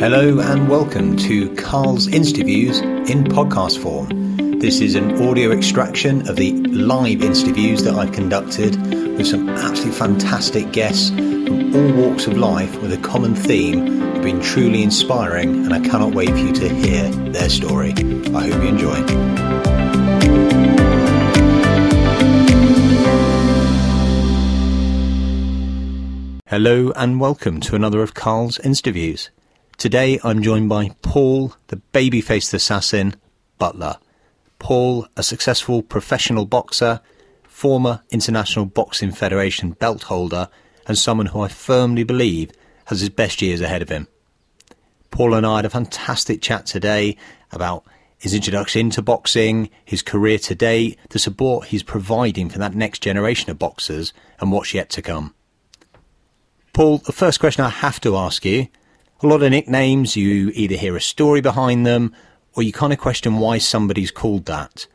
Hello and welcome to Carl's Interviews in podcast form. This is an audio extraction of the live interviews that I've conducted with some absolutely fantastic guests from all walks of life with a common theme have been truly inspiring and I cannot wait for you to hear their story. I hope you enjoy. Hello and welcome to another of Carl's interviews. Today I'm joined by Paul, the baby-faced assassin, Butler. Paul, a successful professional boxer, former International Boxing Federation belt holder, and someone who I firmly believe has his best years ahead of him. Paul and I had a fantastic chat today about his introduction into boxing, his career today, the support he's providing for that next generation of boxers, and what's yet to come. Paul, the first question I have to ask you a lot of nicknames, you either hear a story behind them or you kind of question why somebody's called that.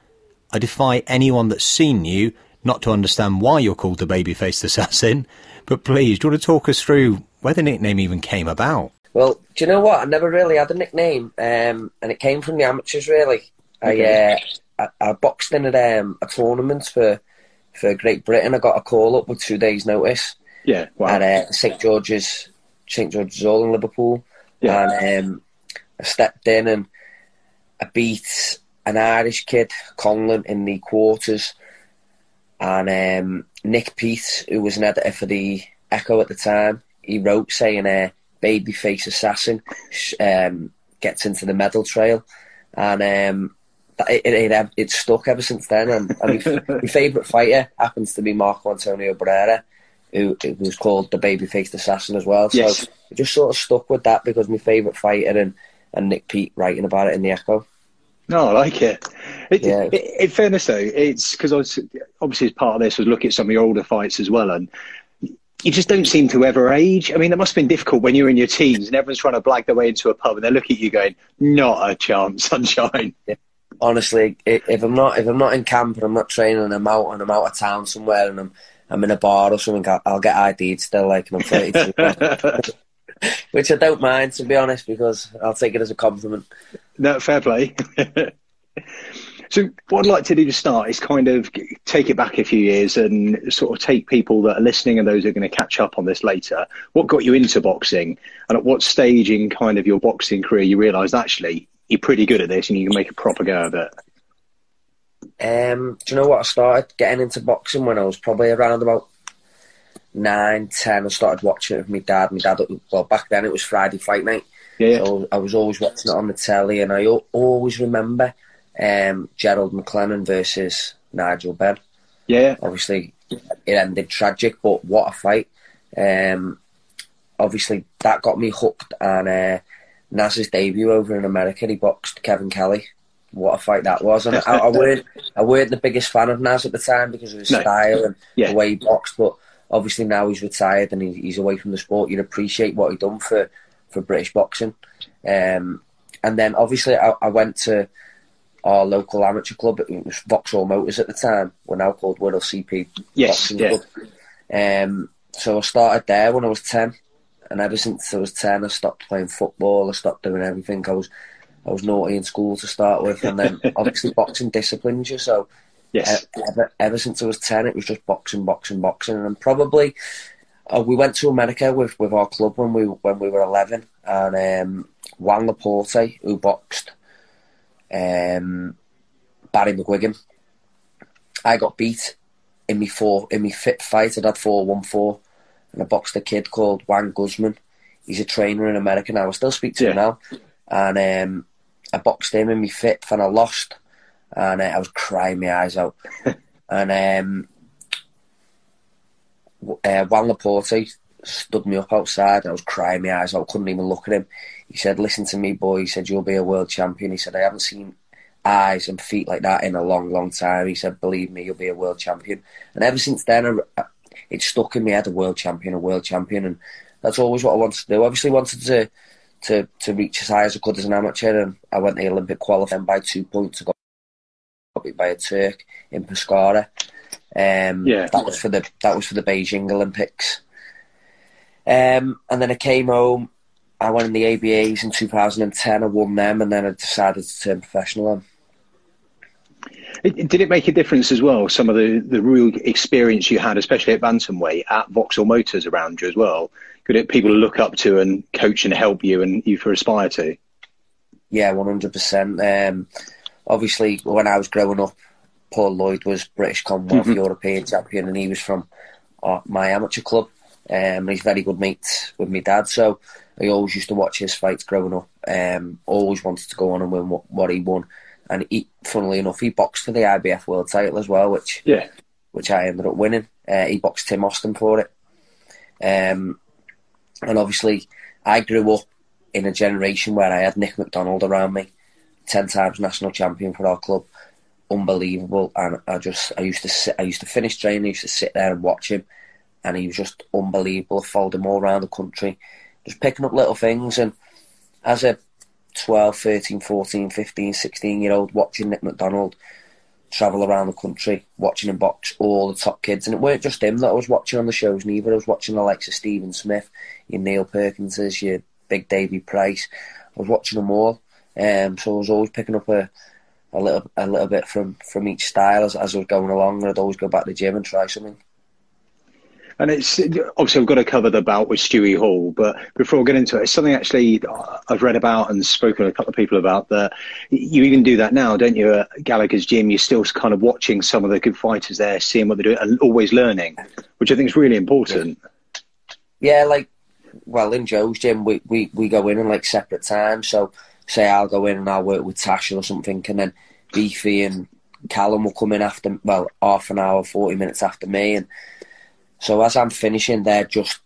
I defy anyone that's seen you not to understand why you're called the baby-faced assassin, but please, do you want to talk us through where the nickname even came about? Well, do you know what? I never really had a nickname, um, and it came from the amateurs. Really, Okay. I, uh, I I boxed in at um, a tournament for for Great Britain. I got a call up with two days' notice Yeah, wow. at uh, St George's St George's Hall in Liverpool, Yeah. and um, I stepped in and I beat an Irish kid, Conlon, in the quarters, and um, Nick Peat, who was an editor for the Echo at the time, he wrote saying, uh, "Babyface assassin um, gets into the medal trail," and um, it, it, it, it stuck ever since then. And, and my, my favourite fighter happens to be Marco Antonio Barrera, who, who was called the baby-faced assassin as well. So Yes. it just sort of stuck with that because my favourite fighter and, and Nick Pete writing about it in the Echo. No, I like it. it, Yeah. it in fairness, though, it's because obviously as part of this was look at some of your older fights as well, and you just don't seem to ever age. I mean, that must have been difficult when you're in your teens and everyone's trying to blag their way into a pub, and they look at you going, "Not a chance, sunshine." honestly, if I'm not if I'm not in camp and I'm not training and I'm out and I'm out of town somewhere and I'm I'm in a bar or something, I'll, I'll get ID'd still, like, and I'm 32, which I don't mind to be honest because I'll take it as a compliment. no, fair play. so, what I'd like to do to start is kind of take it back a few years and sort of take people that are listening and those who are going to catch up on this later. What got you into boxing, and at what stage in kind of your boxing career you realised actually you're pretty good at this and you can make a proper go of it? Um, do you know what? I started getting into boxing when I was probably around about nine, ten. I started watching it with my dad. My dad, well, back then it was Friday Fight Night. Yeah, So I was always watching it on the telly, and I always remember um, Gerald McClellan versus Nigel Benn. yeah, Obviously, it ended tragic, but what a fight! Um, obviously, that got me hooked. And uh, Naz's debut over in America, he boxed Kevin Kelly. What a fight that was! And I, I weren't, I weren't the biggest fan of Naz at the time because of his No. style and Yeah. the way he boxed. But obviously now he's retired and he, he's away from the sport. You'd appreciate what he'd done for for British boxing. Um, and then obviously I, I went to our local amateur club. It was Vauxhall Motors at the time. We're now called Wirral CP Yes, Boxing yeah. Club. Um, so I started there when I was ten, and ever since I was ten, I stopped playing football. I stopped doing everything. I was I was naughty in school to start with, and then obviously boxing disciplines you. So yes, ever, ever since I was 10, it was just boxing, boxing, boxing. And probably uh, we went to America with, with our club when we when we were 11. And um, Juan Laporte, who boxed um, Barry McGuigan, I got beat in me four in me fit fight. I'd had 4 1 4. And I boxed a kid called Juan Guzman. He's a trainer in America now. I still speak to him now. And um, I boxed him in me fifth and I lost and uh, I was crying my eyes out. and um, uh, Juan Laporte stood me up outside, and I was crying my eyes out. Couldn't even look at him. He said, "Listen to me, boy." He said, "You'll be a world champion." He said, "I haven't seen eyes and feet like that in a long, long time." He said, "Believe me, you'll be a world champion." And ever since then, I, it stuck in my head: a world champion, a world champion, and that's always what I wanted to do. Obviously, wanted to to to reach as high as I could as an amateur, and I went the Olympic qualifying by two points. I got beat by a Turk in Pescara. Um, Yeah. that was for the that was for the Beijing Olympics. Um, and then I came home I went in the ABAs in 2010. I won them, and then I decided to turn professional. Did it make a difference as well? Some of the, the real experience you had, especially at bantamweight, at Vauxhall Motors around you as well. Could it people look up to and coach and help you, and you for aspire to? Yeah, one hundred percent. Um, obviously, when I was growing up, Paul Lloyd was British Commonwealth mm-hmm. European champion, and he was from uh, my amateur club. Um, he's very good mates with my dad, so I always used to watch his fights growing up. Um, always wanted to go on and win what, what he won, and he, funnily enough, he boxed for the IBF World Title as well, which yeah, which I ended up winning. Uh, he boxed Tim Austin for it, um, and obviously I grew up in a generation where I had Nick McDonald around me, ten times national champion for our club, unbelievable. And I just I used to sit, I used to finish training, I used to sit there and watch him, and he was just unbelievable. I followed him all around the country, just picking up little things. And as a 12, 13, 14, 15, 16 year old watching Nick McDonald travel around the country, watching him box all the top kids. And it weren't just him that I was watching on the shows, neither. I was watching the likes of Stephen Smith, your Neil Perkinses, your Big Davy Price. I was watching them all. Um, so I was always picking up a, a little a little bit from, from each style as, as I was going along. And I'd always go back to the gym and try something. And it's obviously we've got to cover the bout with Stewie Hall, but before we get into it, it's something actually I've read about and spoken to a couple of people about that you even do that now, don't you? At Gallagher's gym, you're still kind of watching some of the good fighters there, seeing what they're doing, and always learning, which I think is really important. Yeah, like well, in Joe's gym, we, we, we go in in like separate times. So say I'll go in and I'll work with Tasha or something, and then Beefy and Callum will come in after well half an hour, forty minutes after me, and so as I'm finishing, they're just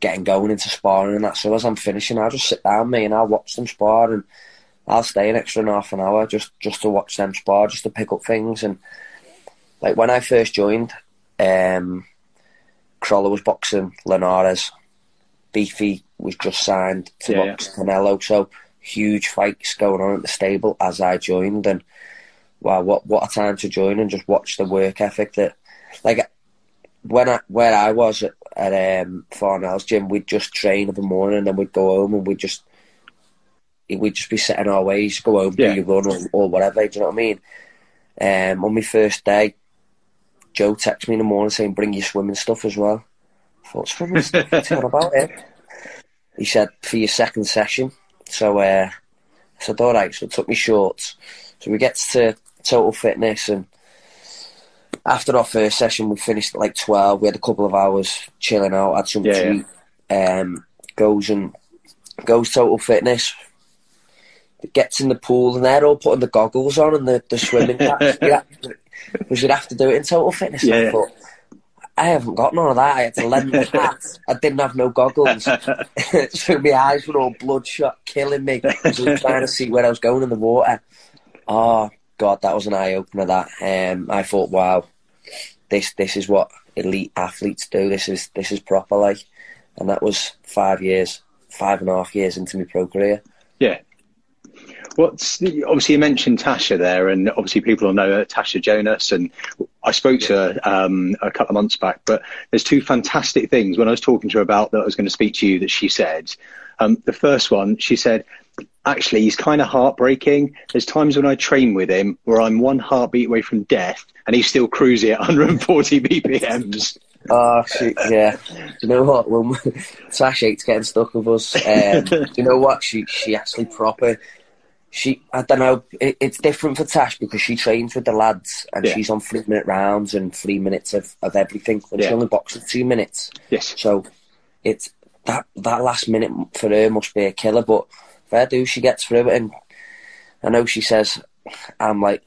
getting going into sparring and that. So as I'm finishing, I'll just sit down, me, and I'll watch them spar, and I'll stay an extra half an hour just just to watch them spar, just to pick up things. And like when I first joined, um, Crolla was boxing Linares, Beefy was just signed to yeah, box yeah. Canelo, so huge fights going on at the stable as I joined, and wow, what what a time to join and just watch the work ethic that, like when I where I was at, at um, Farnell's gym, we'd just train in the morning and then we'd go home and we'd just we'd just be setting our ways, go home, yeah. do your run or, or, whatever. Do you know what I mean? Um, on my first day, Joe texted me in the morning saying, "Bring your swimming stuff as well." I thought swimming stuff. What's about it? He said for your second session. So uh, I said, "All right." So I took me shorts. So we get to total fitness and after our first session, we finished at like 12. We had a couple of hours chilling out, had some yeah, to yeah. Um, goes and goes total fitness. Gets in the pool and they're all putting the goggles on and the, the swimming caps. we should have to do it in total fitness. Yeah, I thought, I haven't got none of that. I had to lend my hat. I didn't have no goggles. so my eyes were all bloodshot, killing me. I was trying to see where I was going in the water. Oh, God, that was an eye opener. That um, I thought, wow, this this is what elite athletes do. This is this is proper like, and that was five years, five and a half years into my pro career. Yeah. What's obviously you mentioned Tasha there, and obviously people will know Tasha Jonas, and I spoke to her um, a couple of months back. But there's two fantastic things when I was talking to her about that I was going to speak to you that she said. Um, the first one, she said, actually, he's kind of heartbreaking. There's times when I train with him where I'm one heartbeat away from death, and he's still cruising at 140 BPMs. Oh, she, yeah. Do you know what? When Tash hates getting stuck with us. Um, do you know what? She she actually proper. She I don't know. It, it's different for Tash because she trains with the lads and yeah. she's on three minute rounds and three minutes of, of everything. But yeah. she only boxes two minutes. Yes. So it's that that last minute for her must be a killer. But fair do, she gets through it. And I know she says I'm like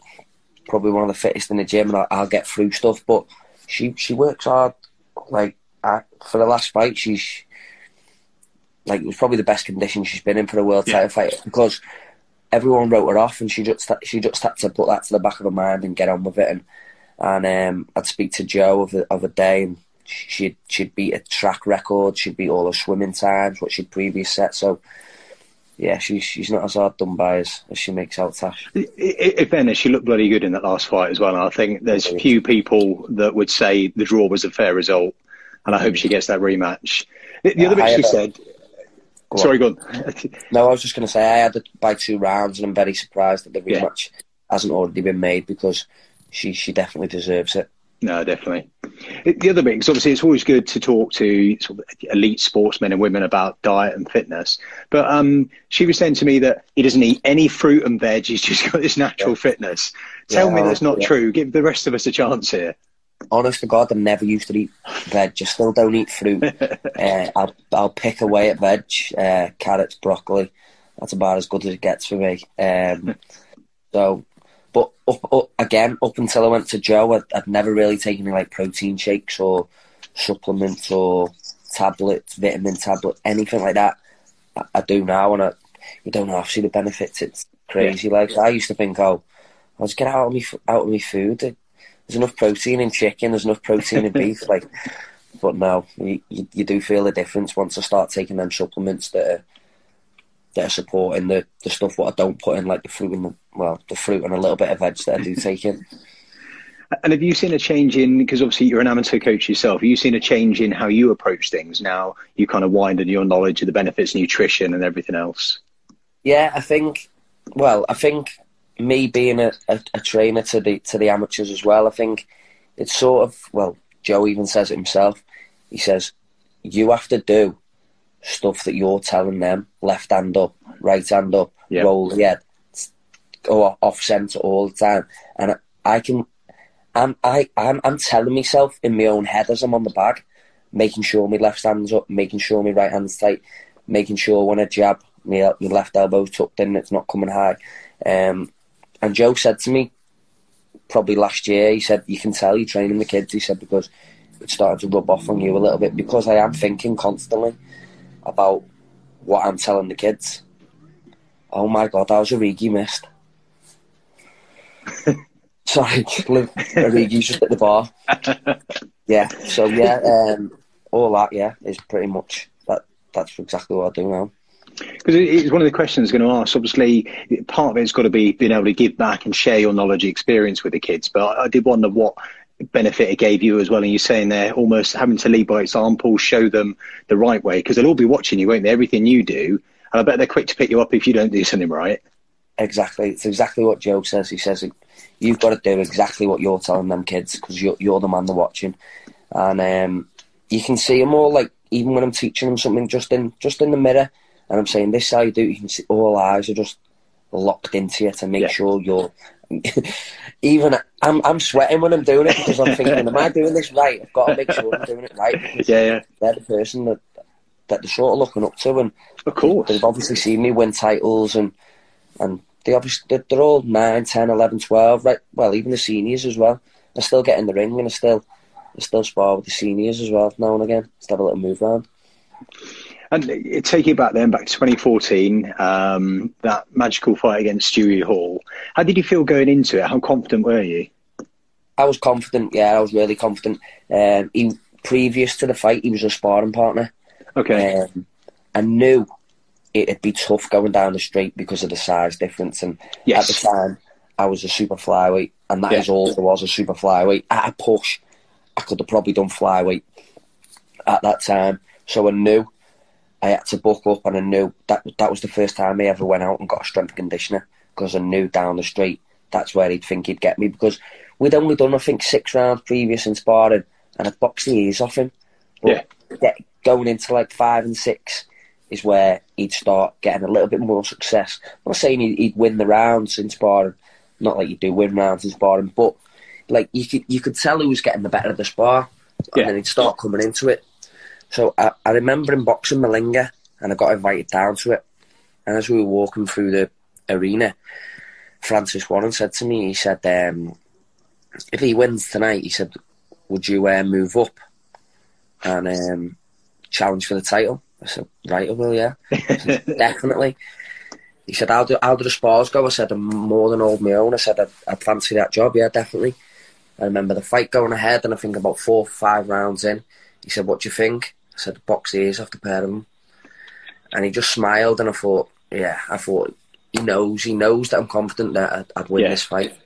probably one of the fittest in the gym, and I'll, I'll get through stuff. But she she works hard. Like I, for the last fight, she's like it was probably the best condition she's been in for a world yeah. title fight because everyone wrote her off, and she just she just had to put that to the back of her mind and get on with it. And and um, I'd speak to Joe of the of a day, and she'd she'd beat a track record, she'd beat all her swimming times, what she'd previously set. So yeah, she's she's not as hard done by as, as she makes out Tash. In fairness, she looked bloody good in that last fight as well. And I think there's few people that would say the draw was a fair result, and I hope she mm. gets that rematch. The, the other bit she said, Go Sorry, go on. no, I was just going to say I had it by two rounds, and I'm very surprised that the rematch yeah. hasn't already been made because she she definitely deserves it. No, definitely. The other bit is obviously it's always good to talk to sort of elite sportsmen and women about diet and fitness. But um, she was saying to me that he doesn't eat any fruit and veg. He's just got this natural yeah. fitness. Tell yeah, me that's not yeah. true. Give the rest of us a chance here. Honest to God, I never used to eat veg. I still don't eat fruit. uh, I'll, I'll pick away at veg, uh, carrots, broccoli. That's about as good as it gets for me. Um, so but up, up, again, up until I went to Joe, I'd, I'd never really taken any like protein shakes or supplements or tablets, vitamin tablets, anything like that. I, I do now, and I, you don't have to see the benefits. It's crazy. Yeah. Like I used to think, oh, I'll just get out of me out of me food. There's enough protein in chicken. There's enough protein in beef. Like, but no, you, you, you do feel the difference once I start taking them supplements that are that are supporting the, the stuff what I don't put in, like the fruit and the, well, the fruit and a little bit of veg that I do take in. And have you seen a change in, because obviously you're an amateur coach yourself, have you seen a change in how you approach things now? You kind of wind in your knowledge of the benefits nutrition and everything else? Yeah, I think, well, I think me being a, a, a trainer to the, to the amateurs as well, I think it's sort of, well, Joe even says it himself. He says, you have to do stuff that you're telling them, left hand up, right hand up, yeah. roll the head, go off centre all the time, and I can, I'm, I, I'm, I'm telling myself in my own head as I'm on the bag, making sure my left hand's up, making sure my right hand's tight, making sure when I jab, my, my left elbow's tucked in, it's not coming high. Um, and Joe said to me, probably last year, he said, you can tell you're training the kids, he said, because it's starting to rub off on you a little bit because I am thinking constantly about what I'm telling the kids. Oh my god, how's Origi missed? Sorry, Origi's just at the bar. Yeah, so yeah, um, all that yeah is pretty much that. That's exactly what I do now. Because it's one of the questions I'm going to ask. Obviously, part of it's got to be being able to give back and share your knowledge, experience with the kids. But I did wonder what benefit it gave you as well. And you're saying there almost having to lead by example, show them the right way because they'll all be watching you, won't they? Everything you do. And I bet they're quick to pick you up if you don't do something right. Exactly. It's exactly what Joe says. He says you've got to do exactly what you're telling them kids because you're, you're the man they're watching. And um, you can see them all, like, even when I'm teaching them something just in just in the mirror and I'm saying this is how you do it, you can see all eyes are just locked into you to make yeah. sure you're even I'm I'm sweating when I'm doing it because I'm thinking, am I doing this right? I've got to make sure I'm doing it right. Yeah, yeah. They're the person that that they're sort of looking up to, and of course they've obviously seen me win titles, and and they obviously they're all 9, 10, 11, 12, right? Well, even the seniors as well. I still get in the ring and I still I still spar with the seniors as well now and again. Just have a little move around. And taking it back then, back to 2014, um, that magical fight against Stewie Hall. How did you feel going into it? How confident were you? I was confident. Yeah, I was really confident. Um, he, previous to the fight, he was a sparring partner. Okay. Um, I knew it'd be tough going down the street because of the size difference, and yes. at the time, I was a super flyweight, and that yeah. is all there was a super flyweight. At a push, I could have probably done flyweight at that time, so I knew I had to buck up, and I knew that that was the first time I ever went out and got a strength conditioner because I knew down the street that's where he'd think he'd get me because we'd only done I think six rounds previous in sparring, and I'd boxed the ears off him. But yeah. going into like five and six is where he'd start getting a little bit more success. I'm not saying he'd, he'd win the rounds in sparring, not like you do win rounds in sparring, but like you could you could tell he was getting the better of the spar, yeah. and then he'd start coming into it. So I, I remember him boxing Malinga, and I got invited down to it. And as we were walking through the arena, Francis Warren said to me, he said, um, if he wins tonight, he said, would you uh, move up and um, challenge for the title? I said, right, I will, yeah. Said, Definitely. He said, how do, how do the spars go? I said, I'm more than hold my own. I said, I'd, I'd fancy that job, yeah, definitely. I remember the fight going ahead, and I think about four or five rounds in, he said, what do you think? I said, box ears off the pair of them. And he just smiled, and I thought, yeah, I thought he knows, he knows that I'm confident that I'd, I'd win yeah. this fight.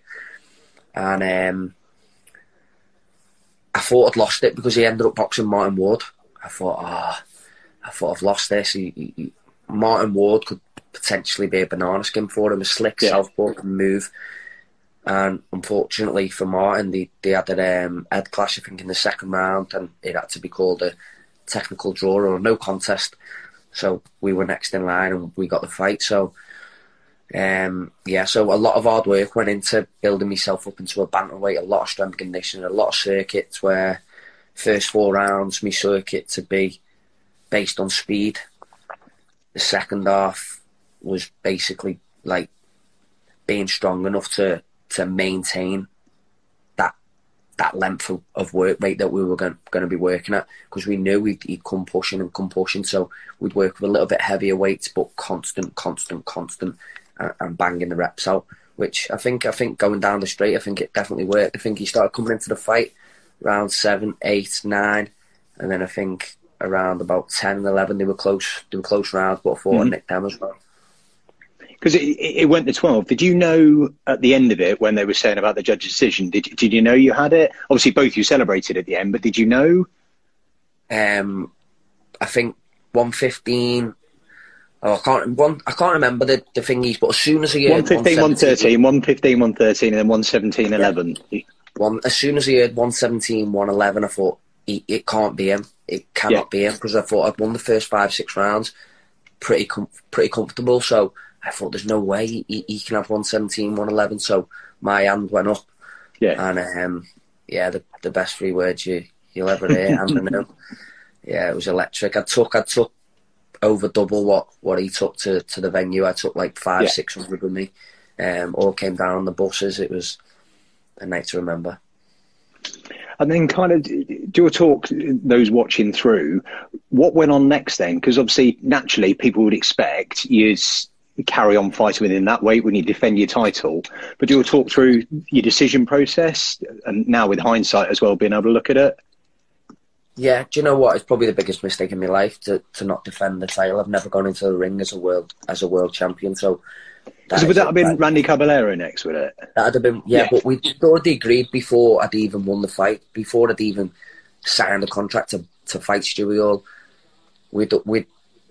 And um, I thought I'd lost it because he ended up boxing Martin Ward. I thought, ah, oh, I thought I've lost this. He, he, Martin Ward could potentially be a banana skin for him. A slick yeah. southpaw can move. And unfortunately for Martin, they, they had an um, head clash, I think, in the second round, and it had to be called a technical draw or no contest. So we were next in line and we got the fight. So, um, yeah, so a lot of hard work went into building myself up into a bantamweight, a lot of strength conditioning, a lot of circuits where first four rounds, my circuit to be based on speed. The second half was basically like being strong enough to to maintain that length of, of work rate that we were going, going to be working at because we knew he'd, he'd come pushing and come pushing. So we'd work with a little bit heavier weights, but constant, constant, constant, and, and banging the reps out. Which I think I think going down the straight, I think it definitely worked. I think he started coming into the fight around seven, eight, nine, and then I think around about ten and eleven they were close. They were close rounds, but I thought mm-hmm. I nicked them as well because it, it, went to 12. Did you know at the end of it when they were saying about the judge's decision? Did did you know you had it? Obviously, both you celebrated at the end, but did you know? Um, I think 115. Oh, I can't one. I can't remember the, the thingies, but as soon as I heard 115, 113, 115, 113, and then 117, yeah. 11. One as soon as I heard 117, 111, I thought it, it can't be him. It cannot yeah. be him because I thought I'd won the first five, six rounds, pretty com- pretty comfortable. So I thought there's no way he, he can have 117, 111. So my hand went up. Yeah. And um, yeah, the the best three words you you'll ever hear. and. Yeah, it was electric. I took I took over double what, what he took to, to the venue. I took like five, yeah. six hundred with me. Um, all came down on the buses. It was a night to remember. And then, kind of, do a talk those watching through. What went on next then? Because obviously, naturally, people would expect you carry on fighting within that weight when you defend your title. But do you talk through your decision process and now with hindsight as well, being able to look at it? Yeah, do you know what? It's probably the biggest mistake in my life to, to not defend the title. I've never gone into the ring as a world as a world champion. So, that so would that have been Randy Caballero next? Would it? That'd have been yeah, yeah. But we'd already agreed before I'd even won the fight, before I'd even signed the contract to, to fight Stewie Hall. We'd we'd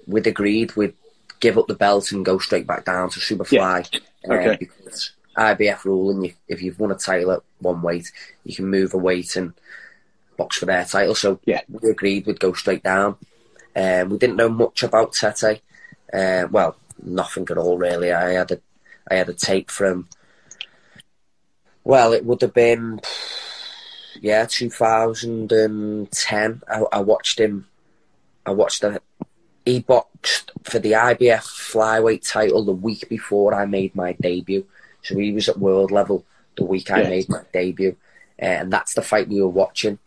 we'd agreed we'd give up the belt and go straight back down to Superfly. Yeah. Okay. Uh, because IBF rule, and you, if you've won a title at one weight, you can move a weight and box for their title. So yeah. we agreed we'd go straight down. Um, we didn't know much about Tete. Uh, well, nothing at all really. I had a I had a tape from. Well, it would have been yeah, 2010. I, I watched him. I watched the he boxed for the IBF flyweight title the week before I made my debut. So he was at world level the week I made my debut. Uh, and that's the fight we were watching.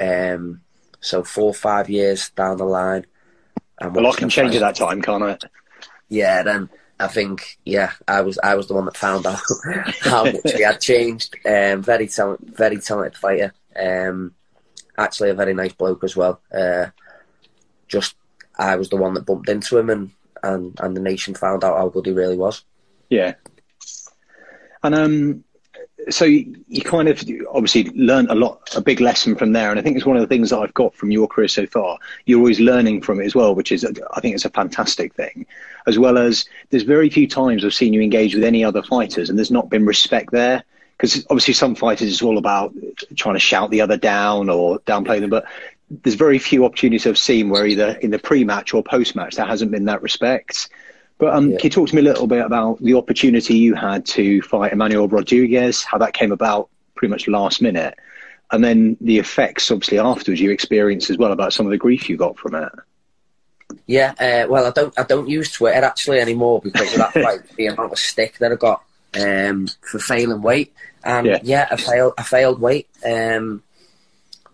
Um, so four or five years down the line. A lot can change at that time, can't it? Yeah, then I think yeah, I was I was the one that found out how much he had changed. Um, very talent, very talented fighter. Um, actually, a very nice bloke as well. Uh, just I was the one that bumped into him, and and and the nation found out how good he really was. Yeah, and um, so you, you kind of obviously learned a lot, a big lesson from there, and I think it's one of the things that I've got from your career so far. You're always learning from it as well, which is I think it's a fantastic thing. As well as there's very few times I've seen you engage with any other fighters, and there's not been respect there because obviously some fighters it's all about trying to shout the other down or downplay them, but there's very few opportunities I've seen where either in the pre-match or post-match there hasn't been that respect. But um, yeah. can you talk to me a little bit about the opportunity you had to fight Emmanuel Rodriguez, how that came about pretty much last minute, and then the effects obviously afterwards you experienced as well about some of the grief you got from it. Yeah, uh, well, I don't I don't use Twitter actually anymore because of that fight, the amount of stick that I got um, for failing weight, and yeah. yeah, I failed I failed weight. Um,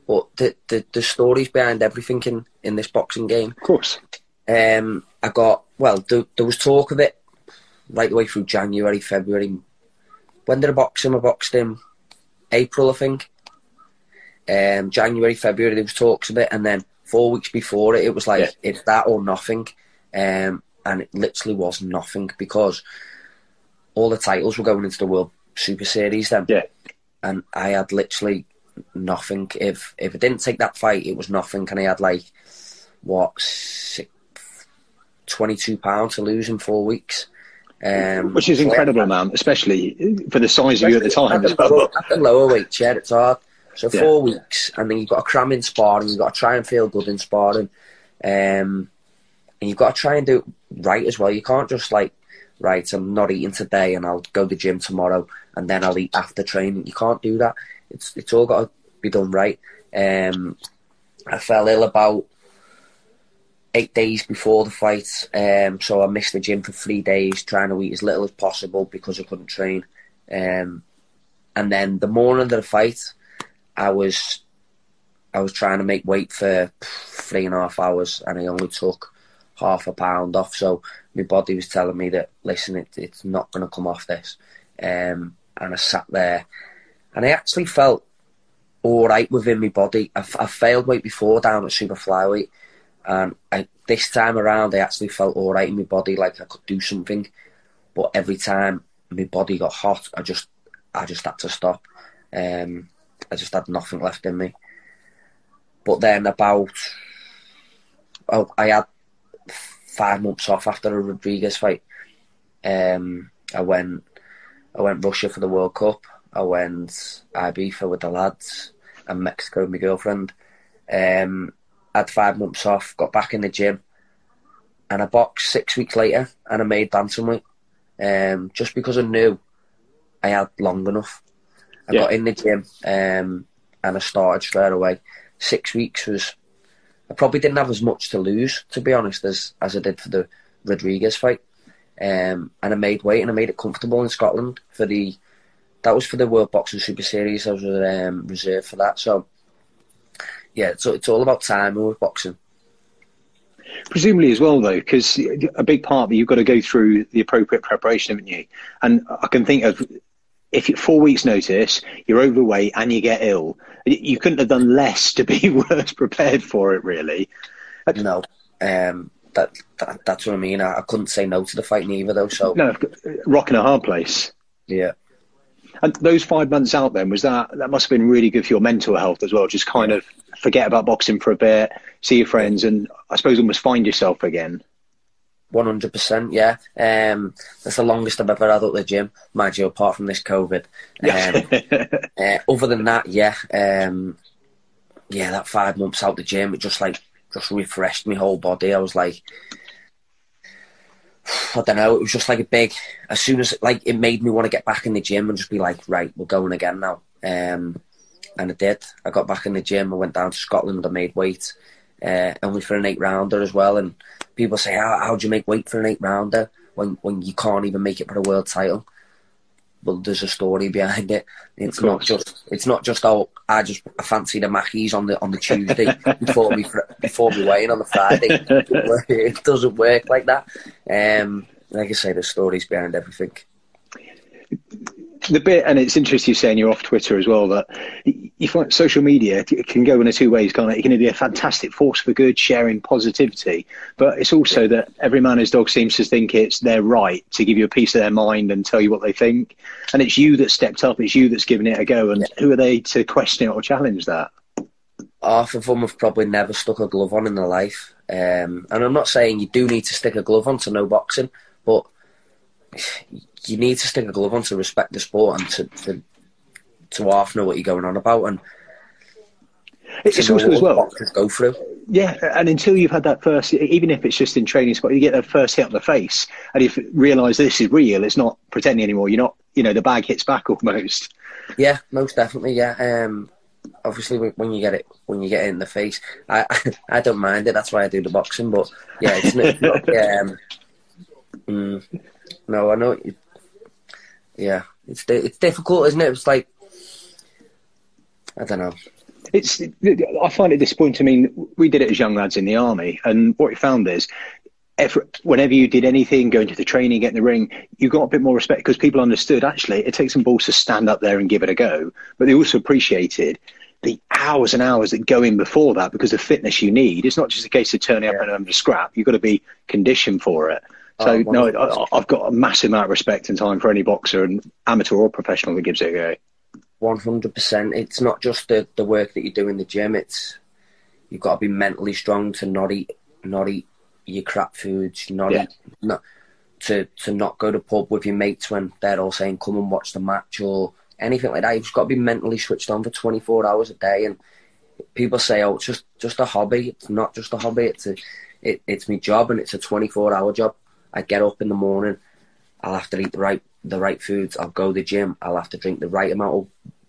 but the, the, the stories behind everything in, in this boxing game. Of course. Um, I got, well, there, there was talk of it right the way through January, February. When did I box him? I boxed him April, I think. Um, January, February, there was talks of it. And then four weeks before it, it was like, yeah. it's that or nothing. Um, and it literally was nothing because all the titles were going into the World Super Series then. Yeah. And I had literally nothing. If if it didn't take that fight, it was nothing. And I had like what six, twenty two pounds to lose in four weeks. Um, Which is incredible, man, especially for the size of you at the time. At the, lower, at the lower weight, yeah, it's hard. So four yeah. weeks, and then you've got to cram in sparring. You've got to try and feel good in sparring, um, and you've got to try and do it right as well. You can't just like, right, I'm not eating today, and I'll go to the gym tomorrow, and then I'll eat after training. You can't do that. It's it's all got to be done right. Um, I fell ill about eight days before the fight, um, so I missed the gym for three days, trying to eat as little as possible because I couldn't train. Um, and then the morning of the fight, I was I was trying to make weight for three and a half hours, and I only took half a pound off. So my body was telling me that listen, it, it's not going to come off this. Um, and I sat there, and I actually felt all right within my body. I, I failed weight before down at super flyweight, and I, this time around I actually felt all right in my body, like I could do something. But every time my body got hot, I just I just had to stop. Um, I just had nothing left in me. But then about oh, I had five months off after the Rodriguez fight. Um, I went I went Russia for the World Cup. I went Ibiza with the lads and Mexico with my girlfriend. Um, had five months off, got back in the gym, and I boxed six weeks later, and I made bantamweight. Um, just because I knew I had long enough. I yeah. got in the gym, um, and I started straight away. Six weeks was. I probably didn't have as much to lose, to be honest, as as I did for the Rodriguez fight. Um, and I made weight, and I made it comfortable in Scotland for the. That was for the World Boxing Super Series. I was um, reserved for that, so yeah, so it's all about timing with boxing. Presumably as well, though, because a big part that you've got to go through the appropriate preparation, haven't you? And I can think of if you four weeks' notice, you're overweight and you get ill, you couldn't have done less to be worse prepared for it, really. No, um, that, that, that's what I mean. I, I, couldn't say no to the fight neither, though. So no, rocking a hard place. Yeah. And those five months out, then was that that must have been really good for your mental health as well. Just kind of forget about boxing for a bit, see your friends, and I suppose almost find yourself again. One hundred percent, yeah. Um, that's the longest I've ever had at the gym, mind you. Apart from this COVID, um, uh, other than that, yeah, um, yeah, that five months out the gym, it just like just refreshed my whole body. I was like, I don't know. It was just like a big. As soon as like it made me want to get back in the gym and just be like, right, we're going again now. Um, and I did. I got back in the gym. I went down to Scotland. I made weight, uh, only for an eight rounder as well. And people say, how how do you make weight for an eight rounder when when you can't even make it for a world title? Well, there's a story behind it. It's not just it's not just oh I just I fancy the Mackies on the on the Tuesday before we before we weigh in on the Friday. It doesn't work like that. Um, like I say, there's stories behind everything the bit, and it's interesting you saying you're off Twitter as well, that you find social media can go in a two ways, can't it? It can be a fantastic force for good, sharing positivity, but it's also that every man his dog seems to think it's their right to give you a piece of their mind and tell you what they think. And it's you that stepped up, it's you that's given it a go. And yeah. who are they to question it or challenge that? Half of them have probably never stuck a glove on in their life. Um, and I'm not saying you do need to stick a glove on to know boxing, but you need to stick a glove on to respect the sport and to to, to half know what you're going on about and it's also as well go through. Yeah, and until you've had that first, even if it's just in training spot, you get that first hit on the face, and you realise this is real. It's not pretending anymore. You're not, you know, the bag hits back almost. Yeah, most definitely. Yeah. Um, obviously, when you get it, when you get it in the face, I I don't mind it. That's why I do the boxing. But yeah, it's not. um, mm, no, I know. You, yeah, it's it's difficult, isn't it? It's like I don't know. It's I find it disappointing. I mean, we did it as young lads in the army, and what we found is. Whenever you did anything, going to the training, getting the ring, you got a bit more respect because people understood actually it takes some balls to stand up there and give it a go. But they also appreciated the hours and hours that go in before that because of fitness you need. It's not just a case of turning yeah. up and under scrap. You've got to be conditioned for it. Oh, so oh, no, I, have got a massive amount of respect and time for any boxer, and amateur or professional, that gives it a go. One hundred percent. It's not just the, the work that you do in the gym. It's you've got to be mentally strong to not eat not eat your crap foods, not Yeah. eat, not to to not go to pub with your mates when they're all saying come and watch the match or anything like that. You've just got to be mentally switched on for 24 hours a day. And people say, oh, it's just just a hobby. It's not just a hobby. It's a it, it's my job and it's a 24 hour job. I get up in the morning. I'll have to eat the right the right foods. I'll go to the gym. I'll have to drink the right amount of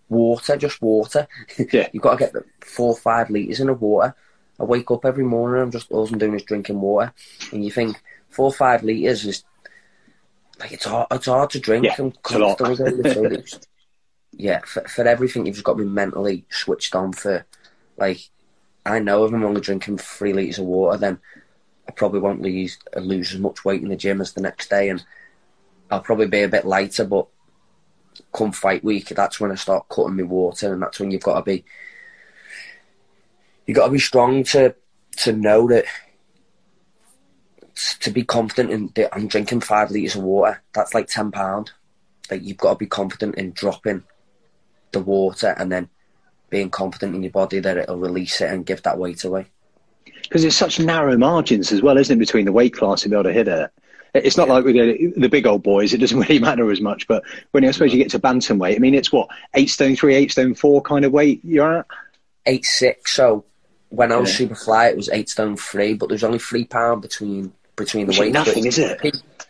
water, just water. Yeah. You've got to get the four or five litres in of water. I wake up every morning. I'm just all I'm doing is drinking water, and you think four or five litres is like it's hard. It's hard to drink. Yeah, I'm it's a lot. constantly going through it. Yeah, for, for everything you've just got to be mentally switched on for. Like, I know if I'm only drinking three litres of water, then I probably won't lose lose as much weight in the gym as the next day, and I'll probably be a bit lighter. But come fight week, that's when I start cutting my water, and that's when you've got to be you've got to be strong to to know that to be confident in that I'm drinking five litres of water. That's like ten pound. Like you've got to be confident in dropping the water and then being confident in your body that it'll release it and give that weight away. because it's such narrow margins as well, isn't it, between the weight class to be able to hit it. It's not like with the, the big old boys; it doesn't really matter as much. But when I suppose you get to bantamweight, I mean, it's what eight stone three, eight stone four kind of weight you're at. Eight six. So when I was Yeah. super fly, it was eight stone three, but there's only three pound between between the Which is nothing, is it?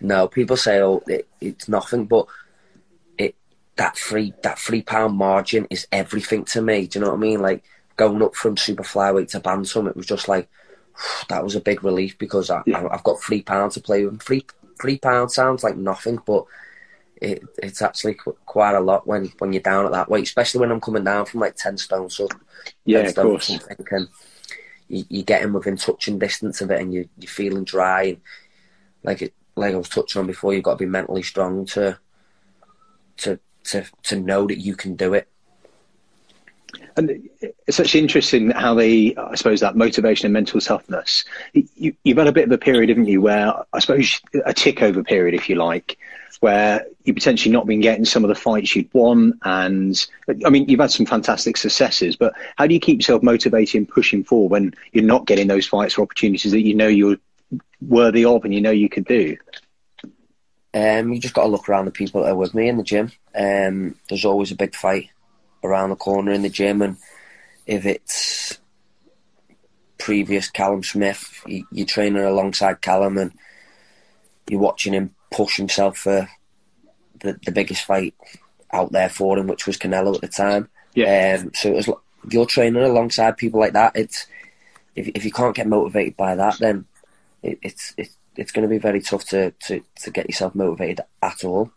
No, people say oh it, it's nothing, but that three that three pound margin is everything to me. Do you know what I mean? Like going up from super flyweight to bantam, it was just like that was a big relief because I, Yeah. I, I've got three pounds to play with. Three three pounds sounds like nothing, but it, it's actually qu- quite a lot when, when you're down at that weight, especially when I'm coming down from like ten stone. So Yeah, 10 of course. and you, you're getting within touching distance of it, and you you're feeling dry. And like it, like I was touching on before, you've got to be mentally strong to to to to know that you can do it. And it's actually interesting how they, I suppose, that motivation and mental toughness. You, you've had a bit of a period, haven't you, where I suppose a tick over period, if you like, where you potentially not been getting some of the fights you'd won. And I mean, you've had some fantastic successes, but how do you keep yourself motivated and pushing forward when you're not getting those fights or opportunities that you know you're worthy of and you know you could do? Um, you just got to look around the people that are with me in the gym. Um, there's always a big fight around the corner in the gym, and if it's previous Callum Smith, you, you're training alongside Callum, and you're watching him push himself for the, the biggest fight out there for him, which was Canelo at the time. Yeah. Um, so it was if you're training alongside people like that, it's if if you can't get motivated by that, then it, it's it's it's going to be very tough to, to, to get yourself motivated at all.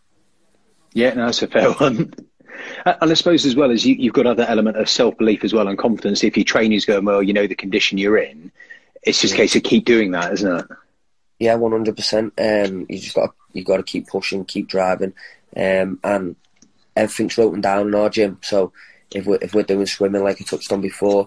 Yeah, no, that's a fair one. Uh, And I suppose as well as you, you've got other element of self belief as well and confidence. If your training's going well, you know the condition you're in. It's just a case of keep doing that, isn't it? Yeah, one hundred percent. Um, you just got you got to keep pushing, keep driving, um, and everything's written down in our gym. So if we're if we're doing swimming, like I touched on before,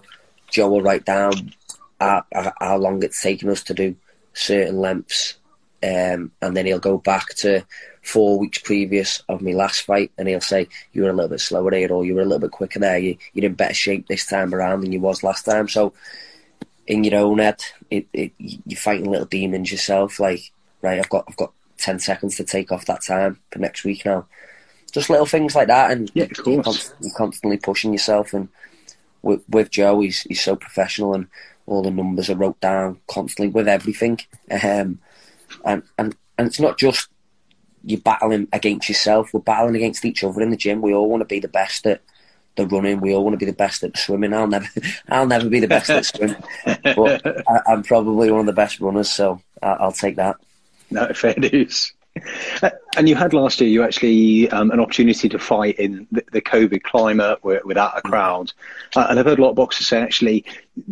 Joe will write down how, how how long it's taken us to do certain lengths, um, and then he'll go back to four weeks previous of my last fight, and he'll say you were a little bit slower there, or you were a little bit quicker there. You you're in better shape this time around than you was last time. So in your own head, it, it you're fighting little demons yourself. Like, right, I've got I've got ten seconds to take off that time for next week now. Just little things like that, and Yeah, you're, you're constantly pushing yourself. And with, with Joe, he's he's so professional, and all the numbers are wrote down constantly with everything. Um, and and and it's not just you're battling against yourself. We're battling against each other in the gym. We all want to be the best at the running. We all want to be the best at the swimming. I'll never, I'll never be the best at swimming, but I, I'm probably one of the best runners. So I, I'll take that. No, fair dues. Uh, And you had last year, you actually um, an opportunity to fight in the, the COVID climate without a crowd. Uh, and I've heard a lot of boxers say actually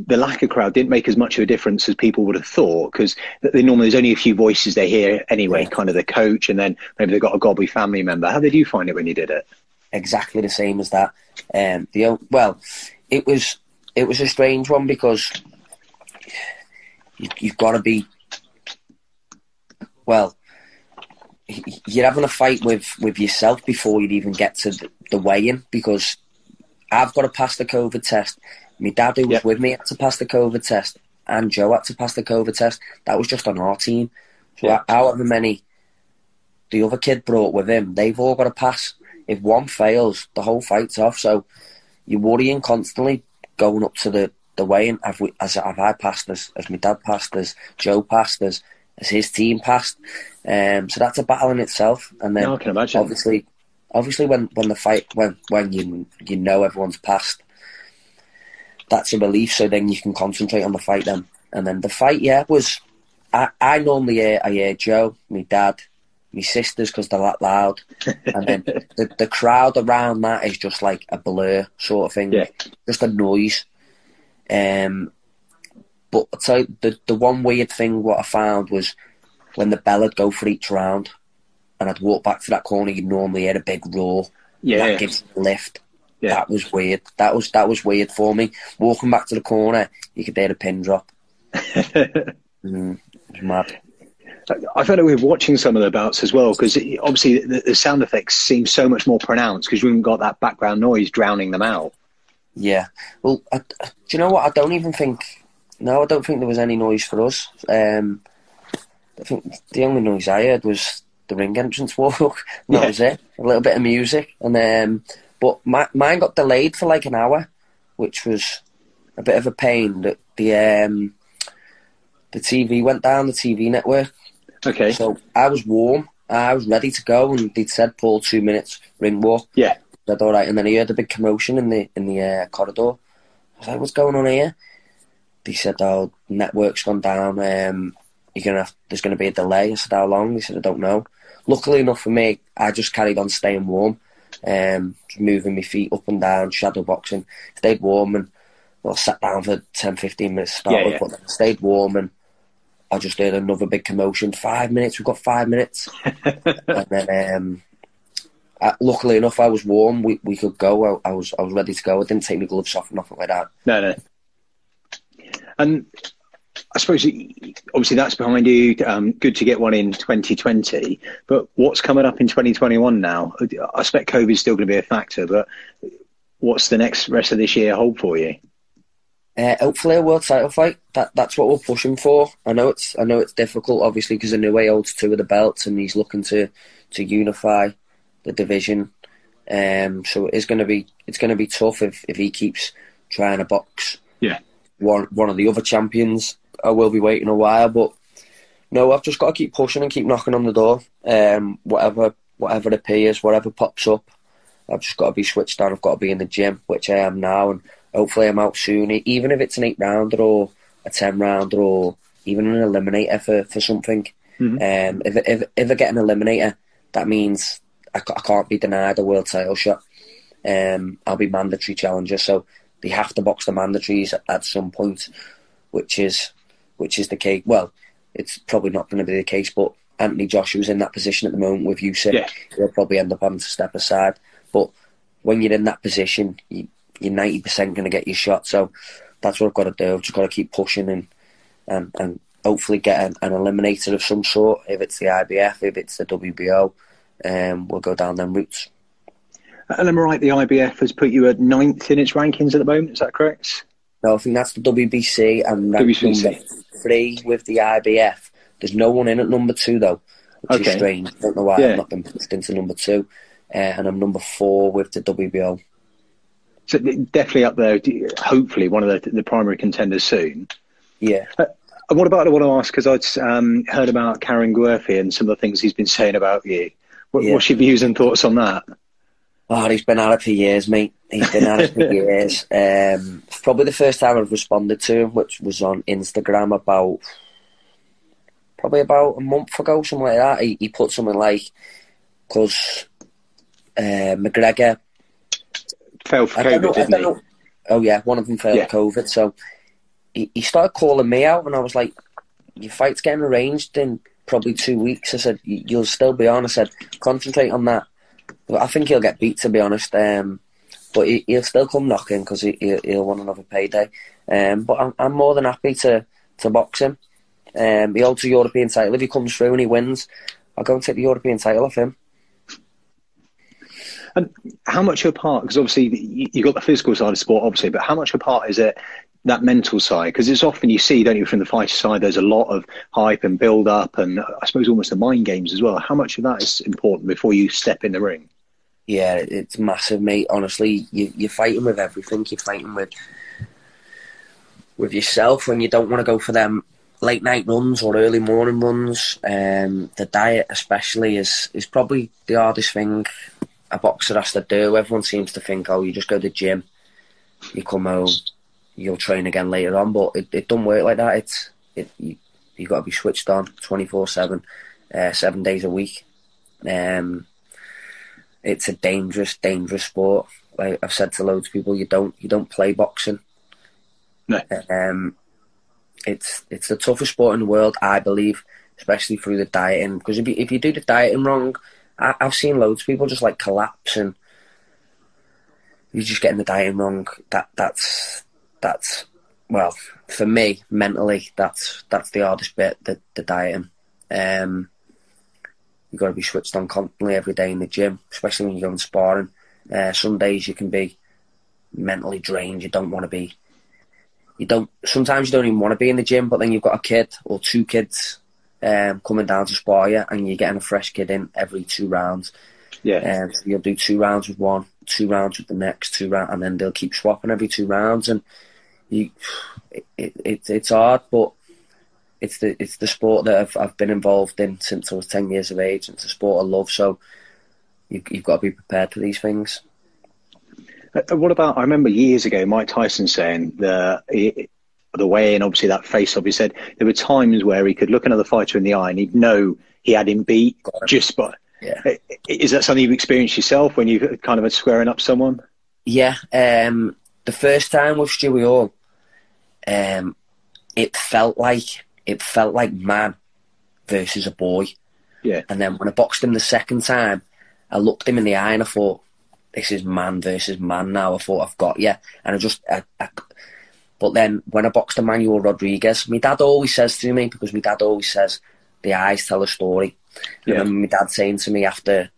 the lack of crowd didn't make as much of a difference as people would have thought because they normally there's only a few voices they hear anyway, Yeah. kind of the coach, and then maybe they've got a gobby family member. How did you find it when you did it? exactly the same as that. Um, the well, it was it was a strange one because you, you've got to be well. You're having a fight with, with yourself before you'd even get to the, the weigh-in because I've got to pass the COVID test. My dad, who was Yep. with me, had to pass the COVID test. and Joe had to pass the COVID test. That was just on our team. So Yeah. however many the other kid brought with him, they've all got to pass. If one fails, the whole fight's off. So you're worrying constantly going up to the the weigh-in. Have we, as have I passed? As, as my dad passed? As Joe passed? As as his team passed? Um, so that's a battle in itself. And then No, I can imagine. obviously, obviously when, when the fight when when you you know everyone's passed, that's a relief. So then you can concentrate on the fight then. And then the fight, yeah, was I, I normally hear I hear Joe, my dad, my sisters because they're that loud, and then the the crowd around that is just like a blur sort of thing, Yeah. just a noise. Um, but you, the the one weird thing what I found was when the bell would go for each round, and I'd walk back to that corner, you'd normally hear a big roar. Yeah. that gives a lift. Yeah. That was weird. That was that was weird for me. Walking back to the corner, you could hear the pin drop. Mm, it was mad. I found it with watching some of the bouts as well because obviously the, the sound effects seem so much more pronounced because you haven't got that background noise drowning them out. Yeah. Well, I- do you know what? I don't even think. No, I don't think there was any noise for us. Um, I think the only noise I heard was the ring entrance walk. that Yeah. was it. A little bit of music, and um, but my, mine got delayed for like an hour, which was a bit of a pain. That the um, the TV went down, the TV network. Okay. So I was warm. I was ready to go, and they'd said Paul two minutes ring walk. Yeah. said all right, and then he heard a big commotion in the in the uh, corridor. I was like, "What's going on here?" They said, "Oh, network's gone down. Um, you're gonna have, there's gonna be a delay." I said, "How long?" They said, "I don't know." Luckily enough for me, I just carried on staying warm, um, moving my feet up and down, shadow boxing, stayed warm, and well, sat down for 10, 15 minutes to start Yeah, with, yeah. but stayed warm, and I just heard another big commotion. Five minutes, we've got five minutes, and then. Um, uh, luckily enough, I was warm. We we could go. I, I was I was ready to go. I didn't take my gloves off or nothing like that. No, no. And I suppose obviously that's behind you. Um, good to get one in 2020. But what's coming up in 2021 now? I expect COVID is still going to be a factor, but what's the next rest of this year hold for you? Uh, hopefully, a world title fight. That that's what we're pushing for. I know it's I know it's difficult, obviously, because Inoue holds two of the belts and he's looking to to unify the division. Um, so it is going to be it's going to be tough if if he keeps trying to box Yeah. one one of the other champions. I will be waiting a while, but no, I've just got to keep pushing and keep knocking on the door. Um, whatever whatever appears, whatever pops up, I've just got to be switched on. I've got to be in the gym, which I am now, and hopefully I'm out soon. Even if it's an eight rounder or a ten rounder or even an eliminator for, for something. Um, if, if if I get an eliminator, that means I, I can't be denied a world title shot. Um, I'll be mandatory challenger, so they have to box the mandatories at, at some point, which is which is the case. Well, it's probably not going to be the case, but Anthony Joshua's in that position at the moment with Usyk. Yeah. He'll probably end up having to step aside. But when you're in that position, you, you're ninety percent going to get your shot. So that's what I've got to do. I've just got to keep pushing and and, and hopefully get an, an eliminator of some sort. If it's the IBF, if it's the WBO, um, we'll go down them routes. And am I right? The IBF has put you at ninth in its rankings at the moment. Is that correct? No, I think that's the WBC and WBC. Three with the IBF. There's no one in at number two though, which Okay. is strange. I don't know why Yeah. I've not been pushed into number two, uh, and I'm number four with the WBO. So definitely up there. Hopefully, one of the, the primary contenders soon. Yeah, And what about I want to ask because I'd um, heard about Karim Guerfi and some of the things he's been saying about you. What, Yeah. What's your views and thoughts on that? Oh, he's been at it for years, mate. He's been at it for years. Um, probably the first time I've responded to him, which was on Instagram about probably about a month ago, something like that. He, he put something like, because uh, McGregor Fell for don't know, COVID, didn't he? Oh yeah, one of them failed Yeah. COVID. So he, he started calling me out, and I was like, "Your fight's getting arranged in probably two weeks." I said, "You'll still be on." I said, "Concentrate on that." I think he'll get beat, to be honest. Um, but he, he'll still come knocking because he, he'll, he'll want another payday. Um, but I'm, I'm more than happy to to box him. Um, he holds a European title. If he comes through and he wins, I'll go and take the European title off him. And how much of a part, Because obviously you, you got the physical side of sport, obviously, but how much of a part is it that mental side? Because it's often you see, don't you, from the fighter side, there's a lot of hype and build up, and I suppose almost the mind games as well. How much of that is important before you step in the ring? Yeah, it's massive, mate. Honestly, you, you're fighting with everything. You're fighting with with yourself when you don't want to go for them late night runs or early morning runs. Um, the diet, especially, is is probably the hardest thing a boxer has to do. Everyone seems to think, oh, you just go to the gym, you come home, you'll train again later on, but it, it don't work like that. It's it you you got to be switched on twenty four seven, uh, seven days a week. Um, it's a dangerous, dangerous sport. Like I've said to loads of people, you don't you don't play boxing. No. Um, it's it's the toughest sport in the world, I believe, especially through the dieting. Because if you, if you do the dieting wrong, I, have seen loads of people just like collapse and you're just getting the dieting wrong. That that's that's well for me mentally that's that's the hardest bit the the dieting. Um, you've got to be switched on constantly every day in the gym, especially when you're going sparring. Uh, some days you can be mentally drained. You don't want to be you don't sometimes you don't even want to be in the gym, but then you've got a kid or two kids um, coming down to spar you, and you're getting a fresh kid in every two rounds. Yeah, um, so you'll do two rounds with one, two rounds with the next, two rounds, and then they'll keep swapping every two rounds, and you, it, it, it's hard, but it's the it's the sport that I've I've been involved in since I was ten years of age. It's a sport I love, so you, you've got to be prepared for these things. Uh, what about? I remember years ago, Mike Tyson saying the the way, and obviously that face off. He said there were times where he could look another fighter in the eye and he'd know he had him beat just by. Yeah. Uh, is that something you've experienced yourself when you kind of squaring up someone? Yeah. Um, the first time with Stewie Hall, um, it felt like it felt like man versus a boy. Yeah. And then when I boxed him the second time, I looked him in the eye and I thought, this is man versus man now. I thought I've got yeah, and I just. I, I, but then when I boxed Emmanuel Rodriguez, my dad always says to me because my dad always says the eyes tell a story. Yeah. I remember my dad saying to me after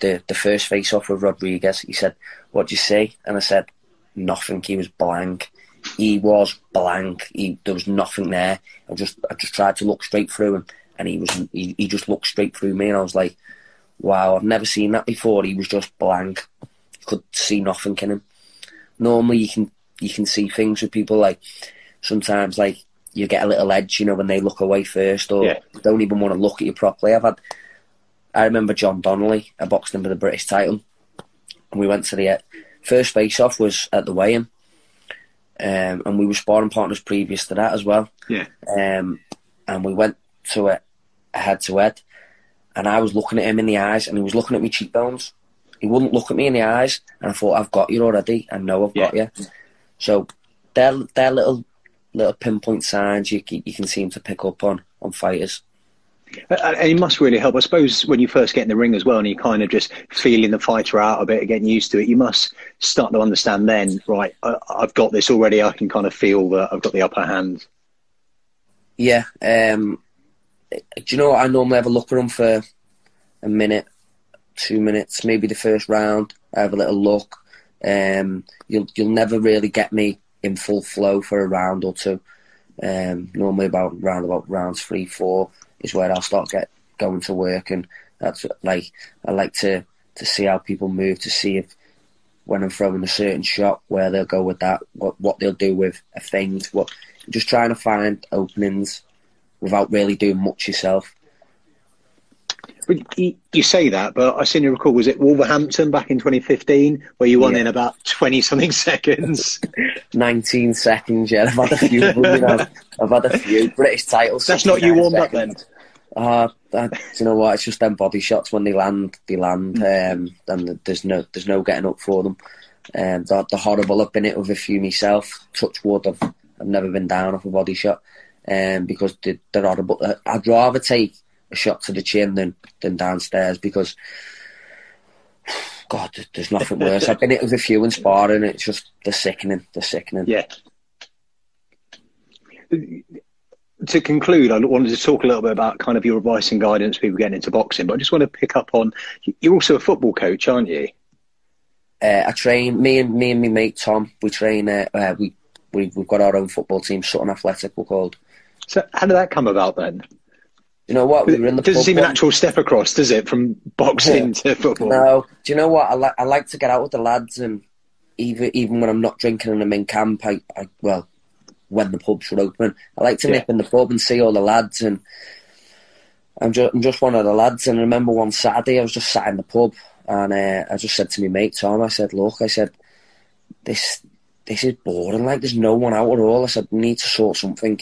the the first face off with Rodriguez, he said, "What do you see?" And I said, "Nothing." He was blank. He was blank. He, there was nothing there. I just I just tried to look straight through him, and he was he, he just looked straight through me, and I was like, wow, I've never seen that before. He was just blank. You could see nothing in him. Normally, you can you can see things with people like sometimes like you get a little edge, you know, when they look away first or yeah. don't even want to look at you properly. I've had. I remember John Donnelly. I boxed him for the British title, and we went to the first face off was at the weigh-in, um, and we were sparring partners previous to that as well. Yeah. Um, and we went to it head to head, and I was looking at him in the eyes, and he was looking at me cheekbones. He wouldn't look at me in the eyes, and I thought, "I've got you already. I know I've yeah. got you." So they're they're little little pinpoint signs you you can seem to pick up on on fighters. And it must really help, I suppose, when you first get in the ring as well, and you're kind of just feeling the fighter out a bit, getting used to it. You must start to understand then, right? I've got this already. I can kind of feel that I've got the upper hand. Yeah, um, do you know what? I normally have a look around for a minute, two minutes, maybe the first round. I have a little look. Um, you'll you'll never really get me in full flow for a round or two. Um, normally about round about rounds three, four is where I'll start get going to work, and that's like I like to to see how people move to see if when I'm throwing a certain shot where they'll go with that, what what they'll do with a feint, what just trying to find openings without really doing much yourself. But you, say that, but I seem to recall was it Wolverhampton back in 2015 where you won yeah. in about 20 something seconds? 19 seconds. Yeah, I've had a few. you know, I've had a few British titles. That's not you warmed up then. Uh, you know what? It's just them body shots when they land. They land, um, and there's no there's no getting up for them. Um, the, the horrible. I've been it with a few myself. Touch wood. I've I've never been down off a body shot um, because they, they're horrible. I'd rather take a shot to the chin than, than downstairs because, God, there's nothing worse. I've been hit with a few in sparring, it's just the sickening, the sickening. Yeah. To conclude, I wanted to talk a little bit about kind of your advice and guidance people getting into boxing, but I just want to pick up on you're also a football coach, aren't you? Uh, I train me and me and my mate Tom. We train. Uh, uh, we we've we've got our own football team, Sutton Athletic, we're called. So how did that come about then? You know what? We were in the it doesn't seem an actual step across, does it, from boxing to football? No. Do you know what? I like I like to get out with the lads, and even even when I'm not drinking and I'm in camp, I, I well, when the pubs were open, I like to yeah. nip in the pub and see all the lads, and I'm just I'm just one of the lads. And I remember one Saturday, I was just sat in the pub, and uh, I just said to my mate Tom, I said, "Look, I said this this is boring. Like there's no one out at all. I said we need to sort something.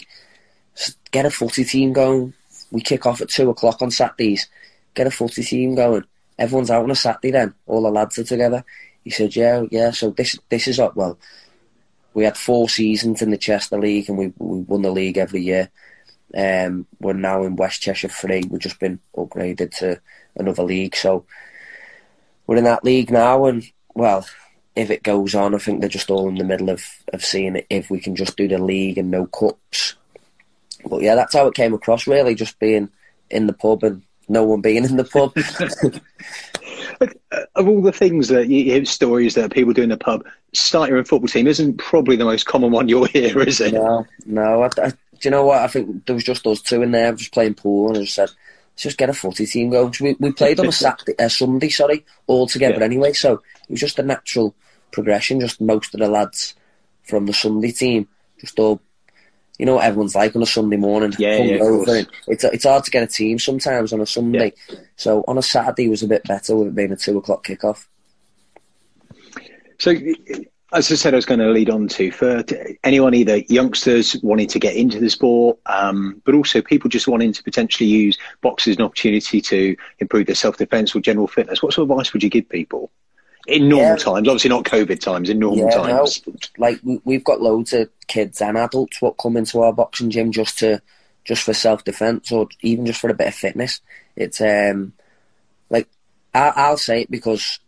Get a footy team going we kick off at two o'clock on Saturdays. Get a footy team going. Everyone's out on a Saturday then. All the lads are together. He said, yeah, yeah. So this this is up well, we had four seasons in the Chester League and we we won the league every year. Um, we're now in West Cheshire Free. We've just been upgraded to another league, so we're in that league now. And well, if it goes on, I think they're just all in the middle of of seeing it. If we can just do the league and no cups, but yeah, that's how it came across. Really, just being in the pub and no one being in the pub. of all the things that you hear stories that people do in the pub, starting a football team isn't probably the most common one you'll hear, is it? No, no. I, I, do you know what? I think there was just us two in there, just playing pool, and I just said, let's just get a footy team going. We, we played on a Saturday, uh, Sunday, sorry, all together yeah. anyway. So it was just a natural progression. Just most of the lads from the Sunday team just all you know what everyone's like on a Sunday morning. Yeah, yeah It's it's hard to get a team sometimes on a Sunday. Yeah. So on a Saturday was a bit better with it being a two o'clock kickoff. So, as I said, I was going to lead on to for anyone either youngsters wanting to get into the sport, um, but also people just wanting to potentially use boxing as an opportunity to improve their self defence or general fitness. What sort of advice would you give people? In normal yeah. times, obviously not COVID times, in normal yeah, times. No, like we've got loads of kids and adults what come into our boxing gym just to just for self defence or even just for a bit of fitness. It's um like I, I'll say it because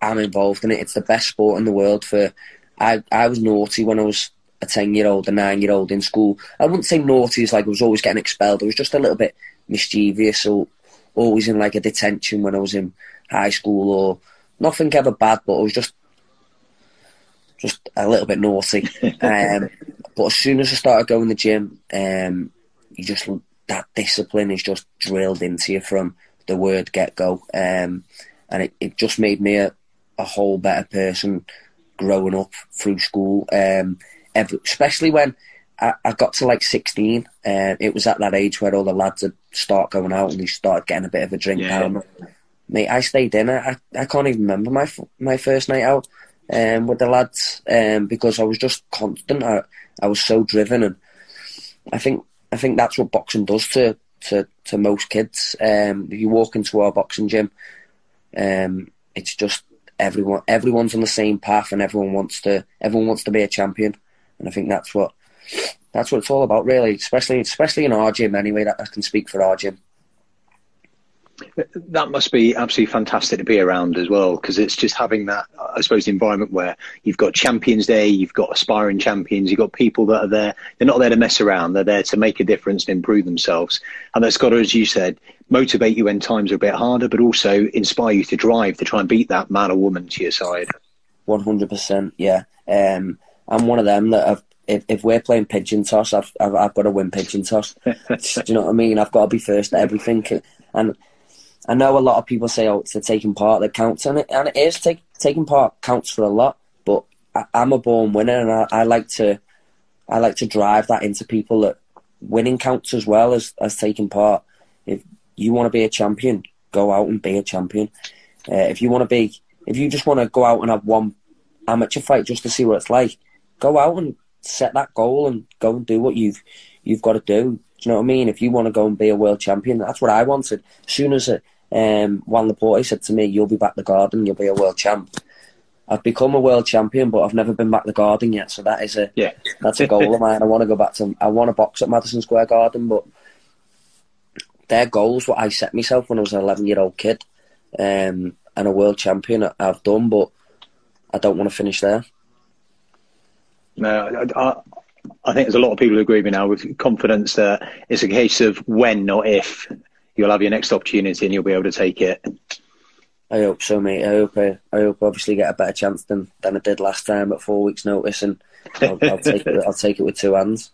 I'm involved in it. It's the best sport in the world. For I I was naughty when I was a ten year old, a nine year old in school. I wouldn't say naughty as like I was always getting expelled. I was just a little bit mischievous or always in like a detention when I was in high school or nothing ever bad, but it was just just a little bit naughty. um, but as soon as I started going to the gym, um, you just that discipline is just drilled into you from the word get go, um, and it, it just made me a, a whole better person growing up through school. Um, every, especially when I, I, got to like 16, uh, it was at that age where all the lads would start going out and they started getting a bit of a drink yeah. down mate, I stayed in. I, I can't even remember my my first night out um, with the lads um, because I was just constant. I, I was so driven, and I think I think that's what boxing does to to, to most kids. Um, if you walk into our boxing gym, um, it's just everyone everyone's on the same path, and everyone wants to everyone wants to be a champion, and I think that's what that's what it's all about, really. Especially especially in our gym, anyway. That I can speak for our gym. That must be absolutely fantastic to be around as well, because it's just having that, I suppose, environment where you've got champions there, you've got aspiring champions, you've got people that are there. They're not there to mess around. They're there to make a difference and improve themselves. And that's got to, as you said, motivate you when times are a bit harder, but also inspire you to drive to try and beat that man or woman to your side. One hundred percent, yeah. Um, I'm one of them that have if, if we're playing pigeon toss, I've, I've, I've got to win pigeon toss. Do you know what I mean? I've got to be first at everything. And I know a lot of people say, "Oh, it's the taking part that counts," and it, and it is take, taking part counts for a lot. But I, am a born winner, and I, I, like to, I like to drive that into people that winning counts as well as as taking part. If you want to be a champion, go out and be a champion. Uh, if you want to be, if you just want to go out and have one amateur fight just to see what it's like, go out and set that goal and go and do what you've you've got to do. Do you know what I mean? If you want to go and be a world champion, that's what I wanted. As soon as um, Juan Laporte said to me, "You'll be back the garden. You'll be a world champ." I've become a world champion, but I've never been back the garden yet. So that is a yeah. that's a goal of mine. I want to go back to. I want to box at Madison Square Garden, but their goals what I set myself when I was an 11 year old kid, um, and a world champion I've done, but I don't want to finish there. No, I, I think there's a lot of people who agree with me now with confidence that it's a case of when, not if you'll have your next opportunity and you'll be able to take it. I hope so, mate. I hope I, I hope obviously get a better chance than, than I did last time at four weeks' notice, and I'll, I'll take it. I'll take it with two hands.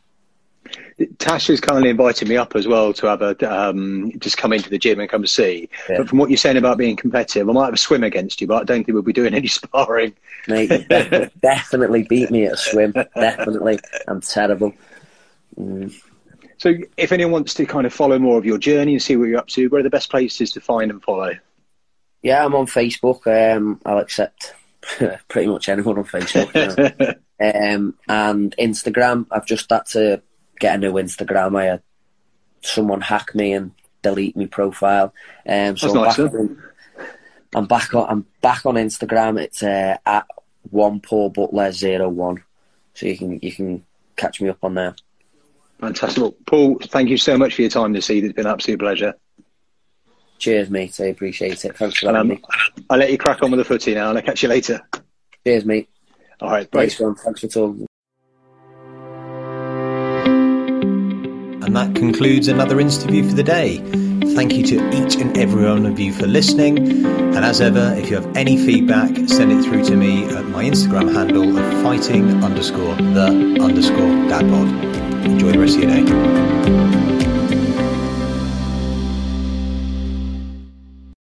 Tash's kindly invited me up as well to have a um, just come into the gym and come see. Yeah. But from what you're saying about being competitive, I might have a swim against you, but I don't think we'll be doing any sparring. Mate, definitely, definitely beat me at a swim. Definitely, I'm terrible. Mm. So, if anyone wants to kind of follow more of your journey and see what you're up to, where are the best places to find and follow? Yeah, I'm on Facebook. Um, I'll accept pretty much anyone on Facebook. You know. um, and Instagram. I've just had to get a new Instagram. I had someone hack me and delete my profile. Um, so I'm, nice, back on, I'm back on. I'm back on Instagram. It's uh, at one Paul Butler zero one. So you can you can catch me up on there. Fantastic. Well, Paul, thank you so much for your time this evening. It's been an absolute pleasure. Cheers, mate. I appreciate it. Thanks for having um, me. I'll let you crack on with the footy now and I'll catch you later. Cheers, mate. All right. Bye. Thanks, Thanks for talking. And that concludes another interview for the day. Thank you to each and every one of you for listening. And as ever, if you have any feedback, send it through to me at my Instagram handle of fighting underscore the underscore dadpod. Enjoy the rest of your day.